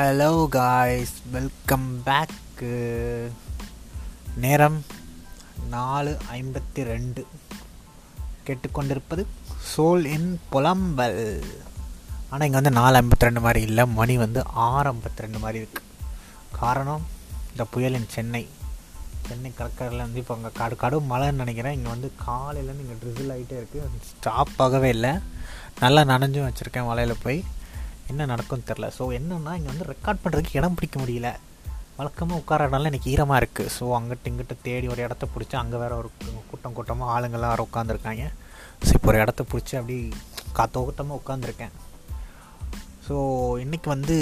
Hello guys welcome bag நேரம் நாலு ஐம்பத்தி ரெண்டு. கேட்டுக்கொண்டிருப்பது சோல் இன் புலம்பல். ஆனால் இங்கே வந்து நாலு ஐம்பத்தி ரெண்டு மாதிரி இல்லை. மணி வந்து ஆறு ஐம்பத்தி ரெண்டு மாதிரி இருக்குது காரணம் இந்த புயலின் சென்னை. சென்னை கடற்கரையில் வந்து இப்போ அங்கே கடு கடும் மழைன்னு நினைக்கிறேன். இங்கே வந்து காலையிலேருந்து இங்கே ட்ரிசில் ஆகிட்டே இருக்குது ஸ்டாப் ஆகவே இல்லை. நல்லா நனைஞ்சும் வச்சுருக்கேன் மலையில் போய். என்ன நடக்கும்னு தெரில ஸோ என்னென்னா இங்கே வந்து ரெக்கார்ட் பண்ணுறதுக்கு இடம் பிடிக்க முடியல. வழக்கமாக உட்கார இடம்லாம் ஈரமாக இருக்குது ஸோ அங்கிட்ட இங்கிட்ட தேடி ஒரு இடத்த பிடிச்சி அங்கே வேறு ஒரு கூட்டம் கூட்டமாக ஆளுங்கள்லாம் வேறு உட்காந்துருக்காங்க ஸோ இப்போ ஒரு இடத்த பிடிச்சி அப்படி காத்தோட்டமாக உட்காந்துருக்கேன் ஸோ இன்றைக்கி வந்து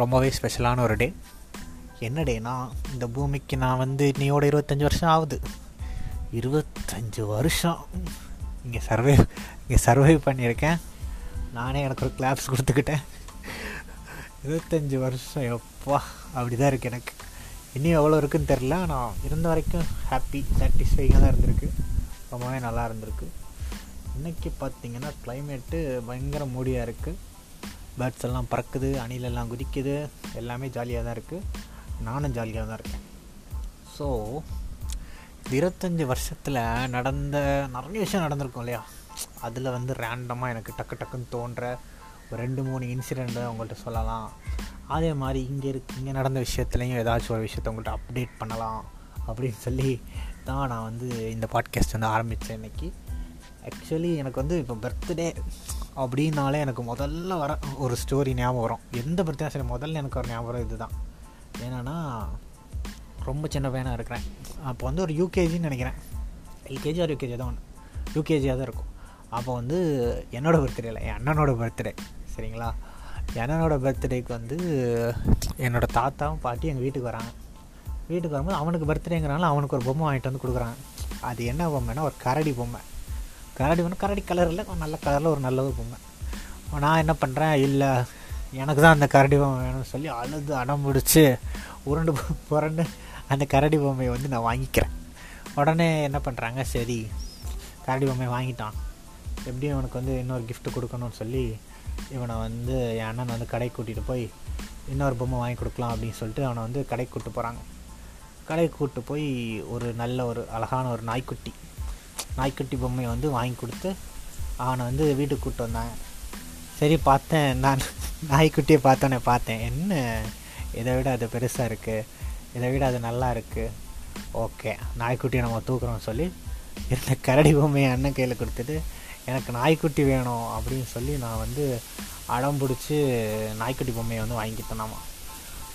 ரொம்பவே ஸ்பெஷலான ஒரு டே என்ன டேனா இந்த பூமிக்கு நான் வந்து இன்னையோட இருபத்தஞ்சி வருஷம் ஆகுது. இருபத்தஞ்சி வருஷம். இங்கே சர்வே இங்கே சர்வை பண்ணியிருக்கேன். நானே எனக்கு ஒரு கிளாப்ஸ் கொடுத்துக்கிட்டேன். இருபத்தஞ்சி வருஷம் எப்பா அப்படி தான் இருக்குது எனக்கு. இன்னும் எவ்வளோ இருக்குன்னு தெரில ஆனால் இருந்த வரைக்கும் ஹாப்பி சாட்டிஸ்ஃபைங்காக தான் இருந்திருக்கு. ரொம்பவே நல்லா இருந்திருக்கு. இன்றைக்கி பார்த்திங்கன்னா கிளைமேட்டு பயங்கர மூடியாக இருக்குது பேர்ட்ஸ் எல்லாம் பறக்குது அணிலெல்லாம் குதிக்குது. எல்லாமே ஜாலியாக தான் இருக்குது நானும் ஜாலியாக தான் இருக்கேன். ஸோ இருபத்தஞ்சி வருஷத்தில் நடந்த நிறைய விஷயம் நடந்திருக்கும் இல்லையா? அதில் வந்து ரேண்டமாக எனக்கு டக்கு டக்குன்னு தோன்ற ஒரு ரெண்டு மூணு இன்சிடெண்ட்டு உங்கள்கிட்ட சொல்லலாம். அதே மாதிரி இங்கே இருக்கு இங்கே நடந்த விஷயத்துலையும் ஏதாச்சும் ஒரு விஷயத்த உங்கள்கிட்ட அப்டேட் பண்ணலாம் அப்படின்னு சொல்லி தான் நான் வந்து இந்த பாட்காஸ்ட் வந்து ஆரம்பித்தேன் இன்றைக்கி ஆக்சுவலி எனக்கு வந்து இப்போ பர்த்டே அப்படின்னாலே எனக்கு முதல்ல வர ஒரு ஸ்டோரி ஞாபகம் வரும். எந்த பர்த்டே சரி முதல்ல எனக்கு ஒரு ஞாபகம் இது தான் ஏன்னா ரொம்ப சின்ன பையனாக இருக்கிறேன். அப்போ வந்து ஒரு யூகேஜின்னு நினைக்கிறேன். எல்கேஜி ஒரு யூகேஜி தான் ஒன்று யூகேஜியாக தான் இருக்கும். அப்போ வந்து என்னோடய பர்த்டே இல்லை என் அண்ணனோட பர்த்டே சரிங்களா? அண்ணனோட பர்த்டேக்கு வந்து என்னோடய தாத்தாவும் பாட்டி எங்கள் வீட்டுக்கு வராங்க. வீட்டுக்கு வரும்போது அவனுக்கு பர்த்டேங்கிறனால அவனுக்கு ஒரு பொம்மை வாங்கிட்டு வந்து கொடுக்குறாங்க. அது என்ன பொம்மைன்னா ஒரு கரடி பொம்மை. கரடி பொம்மை கரடி கலரில் நல்ல கலரில் ஒரு நல்ல ஒரு பொம்மை. நான் என்ன பண்ணுறேன் இல்லை எனக்கு தான் அந்த கரடி பொம்மை வேணும்னு சொல்லி அழுது அடம் பிடிச்சி உருண்டு புரண்டு அந்த கரடி பொம்மையை வந்து நான் வாங்கிக்கிறேன். உடனே என்ன பண்ணுறாங்க சரி கரடி பொம்மையை வாங்கிட்டான். எப்படியும் அவனுக்கு வந்து இன்னொரு கிஃப்ட் கொடுக்கணும்னு சொல்லி இவனை வந்து என் அண்ணன் வந்து கடைக்கு கூட்டிகிட்டு போய் இன்னொரு பொம்மை வாங்கி கொடுக்கலாம் அப்படின்னு சொல்லிட்டு அவனை வந்து கடைக்கு கூப்பிட்டு போகிறாங்க கடைக்கு கூப்பிட்டு போய் ஒரு நல்ல ஒரு அழகான ஒரு நாய்க்குட்டி நாய்க்குட்டி பொம்மையை வந்து வாங்கி கொடுத்து அவனை வந்து வீட்டுக்கு கூப்பிட்டு வந்தாங்க. சரி பார்த்தேன். நான் நாய்க்குட்டியை பார்த்தோன்னே பார்த்தேன். என்ன? இதை விட அது பெருசாக இருக்குது இதை விட அது நல்லா இருக்குது ஓகே நாய்க்குட்டியை நம்ம தூக்குறோம்னு சொல்லி இருந்த கரடி பொம்மையை அண்ணன் கையில் கொடுத்துட்டு எனக்கு நாய்க்குட்டி வேணும் அப்படின்னு சொல்லி நான் வந்து அடம் பிடிச்சி நாய்க்குட்டி பொம்மையை வந்து வாங்கிக்கிட்டேனாமா.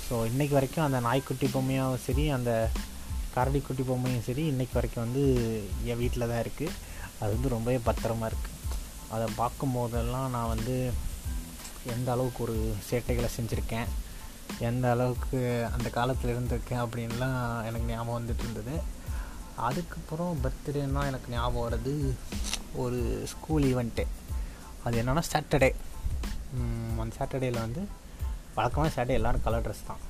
ஸோ இன்றைக்கி வரைக்கும் அந்த நாய்க்குட்டி பொம்மையும் சரி அந்த கரடிக்குட்டி பொம்மையும் சரி இன்றைக்கி வரைக்கும் வந்து என் வீட்டில் தான் இருக்குது அது வந்து ரொம்பவே பத்திரமா இருக்குது அதை பார்க்கும்போதெல்லாம் நான் வந்து எந்த அளவுக்கு ஒரு சேட்டைகளை செஞ்சுருக்கேன் எந்த அளவுக்கு அந்த காலத்தில் இருந்திருக்கேன் அப்படின்லாம் எனக்கு ஞாபகம் வந்துட்டு இருந்தது. அதுக்கப்புறம் பர்த்டேன்னா எனக்கு ஞாபகம் வர்றது ஒரு ஸ்கூல் ஈவெண்ட்டு அது என்னென்னா சாட்டர்டே அந்த சாட்டர்டேயில் வந்து வழக்கமாக சாட்டர்டே எல்லோரும் கலர் ட்ரெஸ் தான்.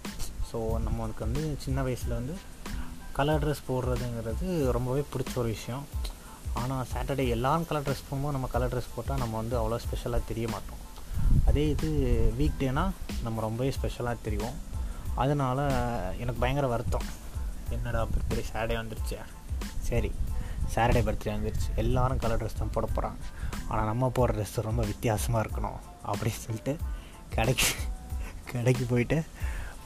ஸோ நம்மளுக்கு வந்து சின்ன வயசில் வந்து கலர் ட்ரெஸ் போடுறதுங்கிறது ரொம்பவே பிடிச்ச ஒரு விஷயம். ஆனால் சாட்டர்டே எல்லோரும் கலர் ட்ரெஸ் போகும்போது நம்ம கலர் ட்ரெஸ் போட்டால் நம்ம வந்து அவ்வளோ ஸ்பெஷலாக தெரிய மாட்டோம். அதே இது வீக் டேனால் நம்ம ரொம்பவே ஸ்பெஷலாக தெரியும் அதனால் எனக்கு பயங்கர வருத்தம். என்னடா பர்த்டே சாட்டர்டே வந்துருச்சு. சரி சாட்டர்டே பர்த்டே வந்துருச்சு. எல்லோரும் கலர் ட்ரெஸ் தான் போட போகிறாங்க ஆனால் நம்ம போடுற ட்ரெஸ் ரொம்ப வித்தியாசமாக இருக்கணும் அப்படின்னு சொல்லிட்டு கடைக்கு கடைக்கு போயிட்டு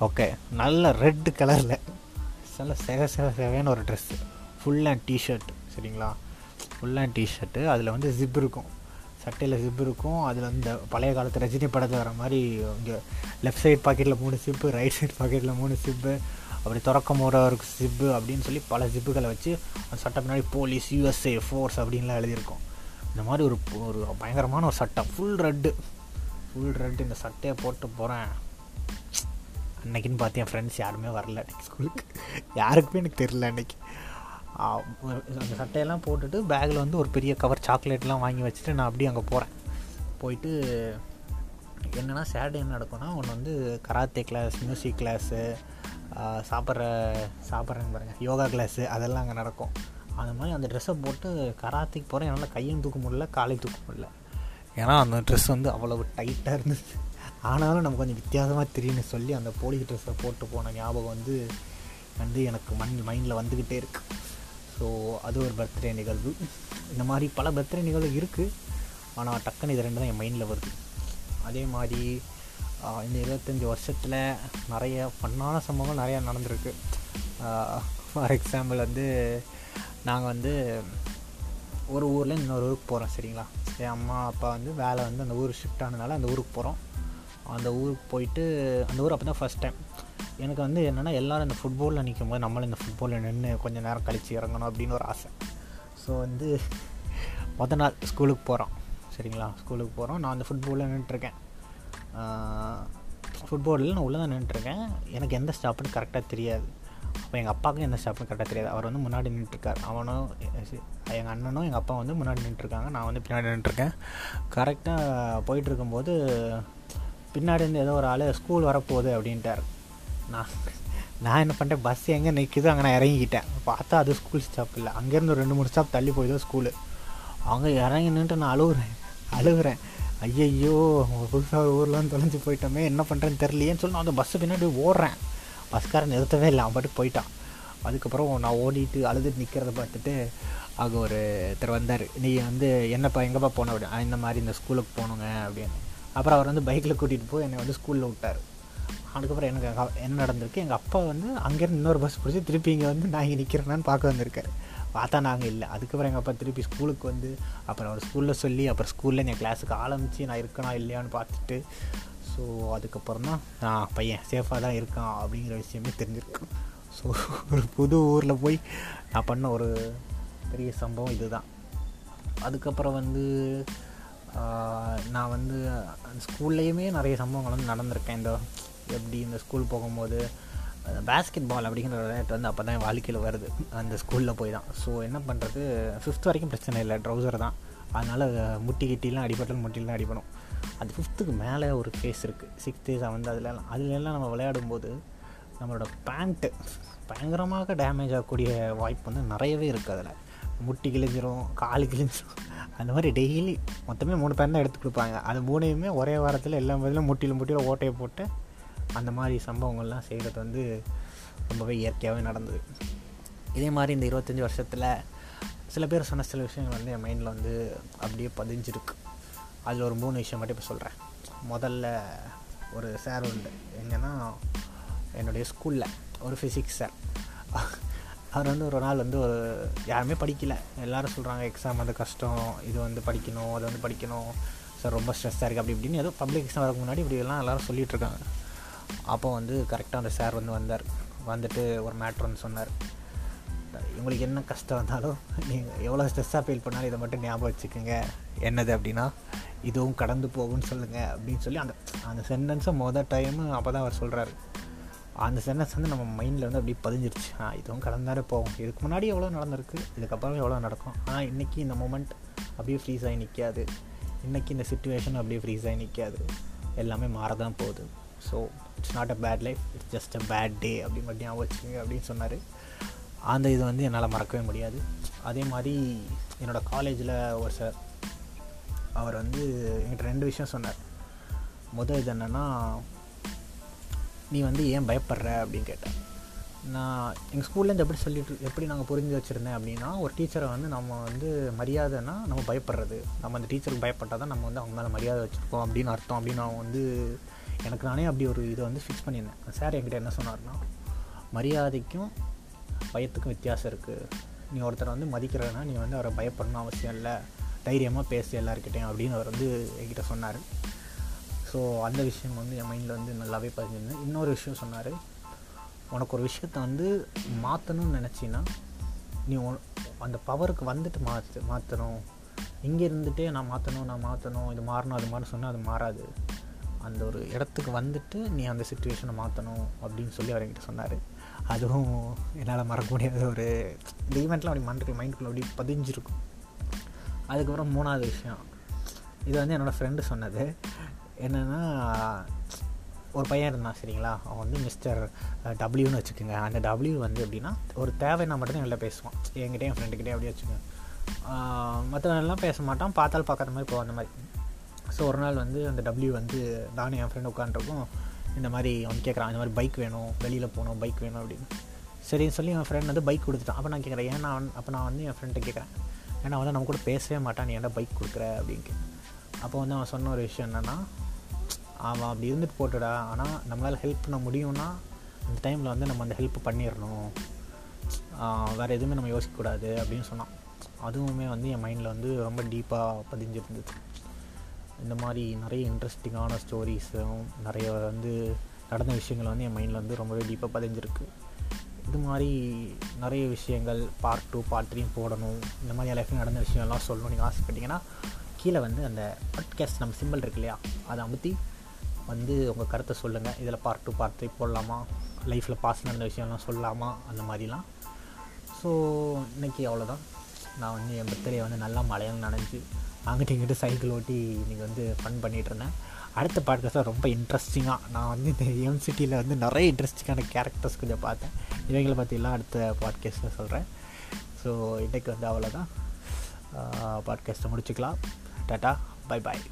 ஓகே நல்ல ரெட்டு கலரில் நல்ல செக செக செகன்னு ஒரு ட்ரெஸ்ஸு ஃபுல் அண்ட் டிஷர்ட் சரிங்களா? ஃபுல் அண்ட் டிஷர்ட்டு அதில் வந்து ஜிப் இருக்கும். சட்டையில் ஜிப் இருக்கும். அதில் இந்த பழைய காலத்து ரஜினி படத்தில் வர மாதிரி இங்கே லெஃப்ட் சைட் பாக்கெட்டில் மூணு சிப்பு ரைட் சைட் பாக்கெட்டில் மூணு சிப்பு அப்படி திறக்கும் போகிற ஒரு ஜிப்பு அப்படின்னு சொல்லி பல ஜிப்புகளை வச்சு அந்த சட்டை பின்னாடி போலீஸ் யூஎஸ்ஏ ஃபோர்ஸ் அப்படின்லாம் எழுதியிருக்கோம். இந்த மாதிரி ஒரு ஒரு பயங்கரமான ஒரு சட்டை ஃபுல் ரெட்டு ஃபுல் ரெட்டு இந்த சட்டையை போட்டு போகிறேன் அன்னைக்குன்னு பார்த்து என் ஃப்ரெண்ட்ஸ் யாருமே வரல அன்றைக்கி ஸ்கூலுக்கு யாருக்குமே எனக்கு தெரில அன்றைக்கி அந்த சட்டையெல்லாம் போட்டுட்டு பேக்கில் வந்து ஒரு பெரிய கவர் சாக்லேட்லாம் வாங்கி வச்சுட்டு நான் அப்படியே அங்கே போகிறேன் போயிட்டு என்னென்னா சாட்டர்டே என்ன நடக்கும்னா ஒன்று வந்து கராத்தே கிளாஸ் மியூசிக் கிளாஸு சாப்பிட்ற சாப்பிட்றேன்னு பாருங்கள் யோகா கிளாஸு அதெல்லாம் அங்கே நடக்கும். அந்த மாதிரி அந்த ட்ரெஸ்ஸை போட்டு கராத்திக்கு போகிறேன் என்னால் கையும் தூக்க முடியல காலையும் தூக்க முடியல. ஏன்னா அந்த ட்ரெஸ் வந்து அவ்வளவு டைட்டாக இருந்துச்சு ஆனாலும் நம்ம கொஞ்சம் வித்தியாசமாக தெரியும்னு சொல்லி அந்த போலீஸ் ட்ரெஸ்ஸை போட்டு போன ஞாபகம் வந்து வந்து எனக்கு மண் மைண்டில் வந்துக்கிட்டே இருக்கு. ஸோ அது ஒரு பர்த்டே நிகழ்வு. இந்த மாதிரி பல பர்த்டே நிகழ்வு இருக்குது ஆனால் டக்குன்னு இது ரெண்டு தான் என் மைண்டில் வருது. அதே மாதிரி இந்த இருபத்தஞ்சி வருஷத்தில் நிறைய ஃபன்னான சம்பவங்கள் நிறையா நடந்திருக்கு. ஃபார் எக்ஸாம்பிள் வந்து நாங்கள் வந்து ஒரு ஊரில் இன்னொரு ஊருக்கு போகிறோம் சரிங்களா? என் அம்மா அப்பா வந்து வேலை வந்து அந்த ஊர் ஷிஃப்ட் ஆனதுனால அந்த ஊருக்கு போகிறோம் அந்த ஊருக்கு போயிட்டு அந்த ஊர் அப்போ தான் ஃபஸ்ட் டைம் எனக்கு வந்து என்னென்னா எல்லோரும் இந்த ஃபுட்பாலில் நிற்கும் போது நம்மளும் இந்த ஃபுட்பாலில் நின்று கொஞ்சம் நேரம் கழித்து இறங்கணும் அப்படின்னு ஒரு ஆசை. ஸோ வந்து மொதல் நாள் ஸ்கூலுக்கு போகிறோம் சரிங்களா? ஸ்கூலுக்கு போகிறோம் நான் அந்த ஃபுட்பாலில் நின்றுட்டுருக்கேன் ஃபுட்பாலில் நான் உள்ளே தான் நின்றுட்டுருக்கேன். எனக்கு எந்த ஸ்டாப்னு கரெக்டாக தெரியாது. அப்போ எங்கள் அப்பாவுக்கும் எந்த ஸ்டாப்னு கரெக்டாக தெரியாது. அவர் வந்து முன்னாடி நின்றுட்டுருக்கார். அவனும் எங்கள் அண்ணனும் எங்கள் அப்பா வந்து முன்னாடி நின்றுருக்காங்க நான் வந்து பின்னாடி நின்றுருக்கேன் கரெக்டாக போயிட்டு இருக்கும்போது பின்னாடி இருந்து ஏதோ ஒரு ஆள் ஸ்கூல் வரப்போகுது அப்படின்ட்டார். நான் நான் என்ன பண்ணிட்டேன்? பஸ் எங்கே நிற்குது அங்கே நான் இறங்கிக்கிட்டேன். பார்த்தா அது ஸ்கூல் ஸ்டாப் இல்லை. அங்கேருந்து ஒரு ரெண்டு மூணு ஸ்டாப் தள்ளி போய் தான் ஸ்கூலு அங்கே இறங்கி நின்றுட்டு நான் அழுகுறேன். அழுகுறேன். ஐயையோ புதுசாக ஊர்லாம் தொலைஞ்சு போயிட்டோமே என்ன பண்ணுறேன்னு தெரியலையேன்னு சொல்லி நான் அந்த பஸ்ஸு பின்னாடி ஓடுறேன். பஸ்காரன் நிறுத்தவே இல்லை அவன் பாட்டு போயிட்டான். அதுக்கப்புறம் நான் ஓடிட்டு அழுதுட்டு நிற்கிறத பார்த்துட்டு அங்கே ஒரு ஒருத்தர் வந்தார். நீ வந்து என்னப்பா எங்கேப்பா போன? அப்படி இந்த மாதிரி இந்த ஸ்கூலுக்கு போகணுங்க அப்படின்னு. அப்புறம் அவர் வந்து பைக்கில் கூட்டிகிட்டு போய் என்னை வந்து ஸ்கூலில் விட்டார். அதுக்கப்புறம் எனக்கு என்ன நடந்திருக்கு எங்கள் அப்பா வந்து அங்கேருந்து இன்னொரு பஸ் பிடிச்சி திருப்பி இங்கே வந்து நான் இங்கே நிற்கிறேன்னு பார்க்க வந்திருக்காரு. பார்த்தா நாங்கள் இல்லை அதுக்கப்புறம் எங்கள் அப்பா திருப்பி ஸ்கூலுக்கு வந்து அப்புறம் அவர் ஸ்கூலில் சொல்லி அப்புறம் ஸ்கூலில் என் கிளாஸுக்கு ஆரம்பித்து நான் இருக்கேனா இல்லையான்னு பார்த்துட்டு ஸோ அதுக்கப்புறம் தான் நான் பையன் சேஃபாக தான் இருக்கான் அப்படிங்கிற விஷயமே தெரிஞ்சிருக்கு. ஸோ ஒரு புது ஊரில் போய் நான் பண்ண ஒரு பெரிய சம்பவம் இதுதான். அதுக்கப்புறம் வந்து நான் வந்து அந்த ஸ்கூல்லையுமே நிறைய சம்பவங்கள் வந்து நடந்திருக்கேன். இந்த எப்படி இந்த ஸ்கூல் போகும்போது பேஸ்கெட் பால் அப்படிங்கிற விளையாட்டு வந்து அப்போ தான் வாழ்க்கையில் வருது. அந்த ஸ்கூலில் போய் தான். ஸோ என்ன பண்ணுறது ஃபிஃப்த் வரைக்கும் பிரச்சனை இல்லை. ட்ரௌசர் தான். அதனால் முட்டி கிட்டிலாம் அடிபட்டாலும் முட்டிலாம் அடிபடும். அது ஃபிஃப்த்துக்கு மேலே ஒரு ஃபேஸ் இருக்குது சிக்ஸ்த்து செவன்த்து அதுலலாம். அதுலலாம் நம்ம விளையாடும்போது நம்மளோட பேண்ட்டு பயங்கரமாக டேமேஜ் ஆகக்கூடிய வாய்ப்பு வந்து நிறையவே இருக்குது அதில். முட்டி கிழிஞ்சிரும் கால் கிழிஞ்சிரும். அந்த மாதிரி டெய்லி மொத்தமே மூணு பேர் தான் எடுத்து கொடுப்பாங்க. அது மூணையுமே ஒரே வாரத்தில் எல்லா பதிலும் முட்டியில் முட்டியில் ஓட்டையை போட்டு அந்த மாதிரி சம்பவங்கள்லாம் செய்கிறது வந்து ரொம்பவே இயற்கையாகவே நடந்தது. இதே மாதிரி இந்த இருபத்தஞ்சி வருஷத்தில் சில பேர் சொன்ன சில விஷயங்கள் வந்து என் மைண்டில் வந்து அப்படியே பதிஞ்சிருக்கு. அதில் ஒரு மூணு விஷயம் மட்டும் இப்போ சொல்கிறேன் முதல்ல ஒரு சார் உண்டு. எங்கன்னா என்னுடைய ஸ்கூலில் ஒரு ஃபிசிக்ஸ் சார் அவர் வந்து ஒரு நாள் வந்து ஒரு யாருமே படிக்கலை. எல்லோரும் சொல்கிறாங்க எக்ஸாம் வந்து கஷ்டம். இது வந்து படிக்கணும் அது வந்து படிக்கணும். சார் ரொம்ப ஸ்ட்ரெஸ்ஸாக இருக்குது அப்படி இப்படின்னு ஏதோ பப்ளிக் எக்ஸாம் வரக்கு முன்னாடி இப்படி எல்லாம் எல்லாரும் சொல்லிகிட்ருக்காங்க அப்போ வந்து கரெக்டாக அந்த சார் வந்து வந்தார். வந்துட்டு ஒரு மேட்ரு வந்து சொன்னார். உங்களுக்கு என்ன கஷ்டம் வந்தாலும் நீங்கள் எவ்வளோ ஸ்ட்ரெஸ்ஸாக ஃபீல் பண்ணாலும் இதை மட்டும் ஞாபகம் வச்சுக்கோங்க. என்னது அப்படின்னா இதுவும் கடந்து போகும்னு சொல்லுங்கள் அப்படின்னு சொல்லி அந்த அந்த சென்டென்ஸை மொதல் டைமு அப்போ தான் அவர் சொல்கிறாரு அந்த சென்டென்ஸ் வந்து நம்ம மைண்டில் வந்து அப்படியே பதிஞ்சிருச்சு. ஆ இதுவும் கடந்தாலே போகும். இதுக்கு முன்னாடி எவ்வளோ நடந்திருக்கு இதுக்கப்புறம் எவ்வளோ நடக்கும். ஆனால் இன்றைக்கி இந்த மூமெண்ட் அப்படியே ஃப்ரீஸ் ஆகி நிற்காது இன்றைக்கி இந்த சுச்சுவேஷன் அப்படியே ஃப்ரீஸ் ஆகி நிற்காது எல்லாமே மாறதான் போகுது. So it's not a bad life it's just a bad day அப்படி மட்டும் ஞாபகம் வச்சுக்கோங்க அப்படின்னு சொன்னார். அந்த இது வந்து என்னால் மறக்கவே முடியாது. அதே மாதிரி என்னோடய காலேஜில் ஒரு சார் அவர் வந்து என்கிட்ட ரெண்டு விஷயம் சொன்னார். முதல் இது என்னென்னா நீ வந்து ஏன் பயப்படுற? அப்படின்னு கேட்டேன் நான் எங்கள் ஸ்கூல்லேருந்து எப்படி சொல்லிட்டு எப்படி நாங்கள் புரிஞ்சு வச்சுருந்தேன் அப்படின்னா ஒரு டீச்சரை வந்து நம்ம வந்து மரியாதைன்னா நம்ம பயப்படுறது. நம்ம அந்த டீச்சருக்கு பயப்பட்டால் தான் நம்ம வந்து அவங்க மேலே மரியாதை வச்சுருக்கோம் அப்படின்னு அர்த்தம். அப்படின்னு அவன் வந்து எனக்கு நானே அப்படி ஒரு இதை வந்து ஃபிக்ஸ் பண்ணியிருந்தேன். சார் என்கிட்ட என்ன சொன்னார்னா மரியாதைக்கும் பயத்துக்கும் வித்தியாசம் இருக்குது நீ ஒருத்தரை வந்து மதிக்கிறனா நீ வந்து அவரை பயப்படணும் அவசியம் இல்லை. தைரியமாக பேசு எல்லாருக்கிட்டையும் அப்படின்னு அவர் வந்து என்கிட்ட சொன்னார். ஸோ அந்த விஷயம் வந்து என் மைண்டில் வந்து நல்லாவே பதிஞ்சிருந்தேன் இன்னொரு விஷயம் சொன்னார் உனக்கு ஒரு விஷயத்த வந்து மாற்றணும்னு நினச்சின்னா நீ அந்த பவருக்கு வந்துட்டு மாற்று மாற்றணும் இங்கே இருந்துகிட்டே நான் மாற்றணும் நான் மாற்றணும் இது மாறணும் அது மாதிரி சொன்னால் அது மாறாது. அந்த ஒரு இடத்துக்கு வந்துட்டு நீ அந்த சுச்சுவேஷனை மாற்றணும் அப்படின்னு சொல்லி அவர் என்கிட்ட சொன்னார். அதுவும் என்னால் மறக்க முடியாத ஒரு இந்த ஈவெண்ட்லாம் அப்படி மண்டுக்குள்ள மைண்டுக்குள்ளே அப்படி பதிஞ்சிருக்கும். அதுக்கப்புறம் மூணாவது விஷயம். இது வந்து என்னோடய ஃப்ரெண்டு சொன்னது. என்னென்னா ஒரு பையன் இருந்தான் சரிங்களா? அவன் வந்து மிஸ்டர் டபிள்யூன்னு வச்சுக்கோங்க. அந்த டபிள்யூ வந்து எப்படின்னா ஒரு தேவைன்னா மட்டும் எங்கள்கிட்ட பேசுவான். என்கிட்ட என் ஃப்ரெண்டுக்கிட்டே அப்படியே வச்சுக்கோங்க. மற்றவெல்லாம் பேச மாட்டான். பார்த்தால் பார்க்காத மாதிரி போவான் அந்த மாதிரி. ஸோ ஒரு நாள் வந்து அந்த டபிள்யூ வந்து நானும் என் ஃப்ரெண்டு உட்காந்துருக்கோம் இந்த மாதிரி அவன் கேட்குறான் இந்த மாதிரி பைக் வேணும் வெளியில் போகணும் பைக் வேணும் அப்படின்னு. சரின்னு சொல்லி என் ஃப்ரெண்ட் வந்து பைக் கொடுத்துட்டான். அப்போ நான் கேட்குறேன் ஏன்னா அப்போ நான் வந்து என் ஃப்ரெண்ட்டை கேட்குறேன் ஏன்னா வந்து நம்ம கூட பேசவே மாட்டான் நீ என்ன பைக் கொடுக்குற? அப்படின்னு அப்போ வந்து அவன் சொன்ன ஒரு விஷயம் என்னென்னா அவன் அப்படி இருந்துட்டு போட்டுடா. ஆனால் நம்மளால் ஹெல்ப் பண்ண முடியும்னா அந்த டைமில் வந்து நம்ம அந்த ஹெல்ப் பண்ணிடணும் வேறு எதுவுமே நம்ம யோசிக்கக்கூடாது. அப்படின்னு சொன்னான். அதுவுமே வந்து என் மைண்டில் வந்து ரொம்ப டீப்பாக பதிஞ்சிருந்தது. இந்த மாதிரி நிறைய இன்ட்ரெஸ்டிங்கான ஸ்டோரிஸும் நிறைய வந்து நடந்த விஷயங்கள் வந்து என் மைண்டில் வந்து ரொம்பவே டீப்பாக பதிஞ்சிருக்கு. இது மாதிரி நிறைய விஷயங்கள் பார்ட் டூ பார்ட் த்ரீ போடணும். இந்த மாதிரி லைஃப்பில் நடந்த விஷயம்லாம் சொல்லணும் நீங்கள் ஆசைப்பட்டீங்கன்னா கீழே வந்து அந்த பாட்காஸ்ட் நம்ம சிம்பிள் இருக்கு இல்லையா அதை அமுத்தி வந்து உங்கள் கருத்தை சொல்லுங்கள் இதில் பார்ட் டூ பார்ட் த்ரீ போடலாமா? லைஃப்பில் பாஸ் நடந்த விஷயம்லாம் சொல்லலாமா? அந்த மாதிரிலாம். ஸோ இன்றைக்கி அவ்வளோதான் நான் வந்து என் பர்த்டே வந்து நல்லா மழையால் நனைஞ்சு அங்கிட்ட இங்கிட்ட சைக்கிள் ஓட்டி இன்றைக்கி வந்து ஃபன் பண்ணிகிட்ருந்தேன் அடுத்த பாட்காஸ்ட்டாக ரொம்ப இன்ட்ரெஸ்டிங்காக நான் வந்து இந்த எம்சிட்டியில் வந்து நிறைய இன்ட்ரெஸ்டிங்கான கேரக்டர்ஸ் கொஞ்சம் பார்த்தேன். இவங்களை பற்றிலாம் அடுத்த பாட்காஸ்ட்டில் சொல்கிறேன் ஸோ இன்றைக்கு வந்து அவ்வளோதான் பாட்காஸ்ட்டை முடிச்சுக்கலாம். Tata bye bye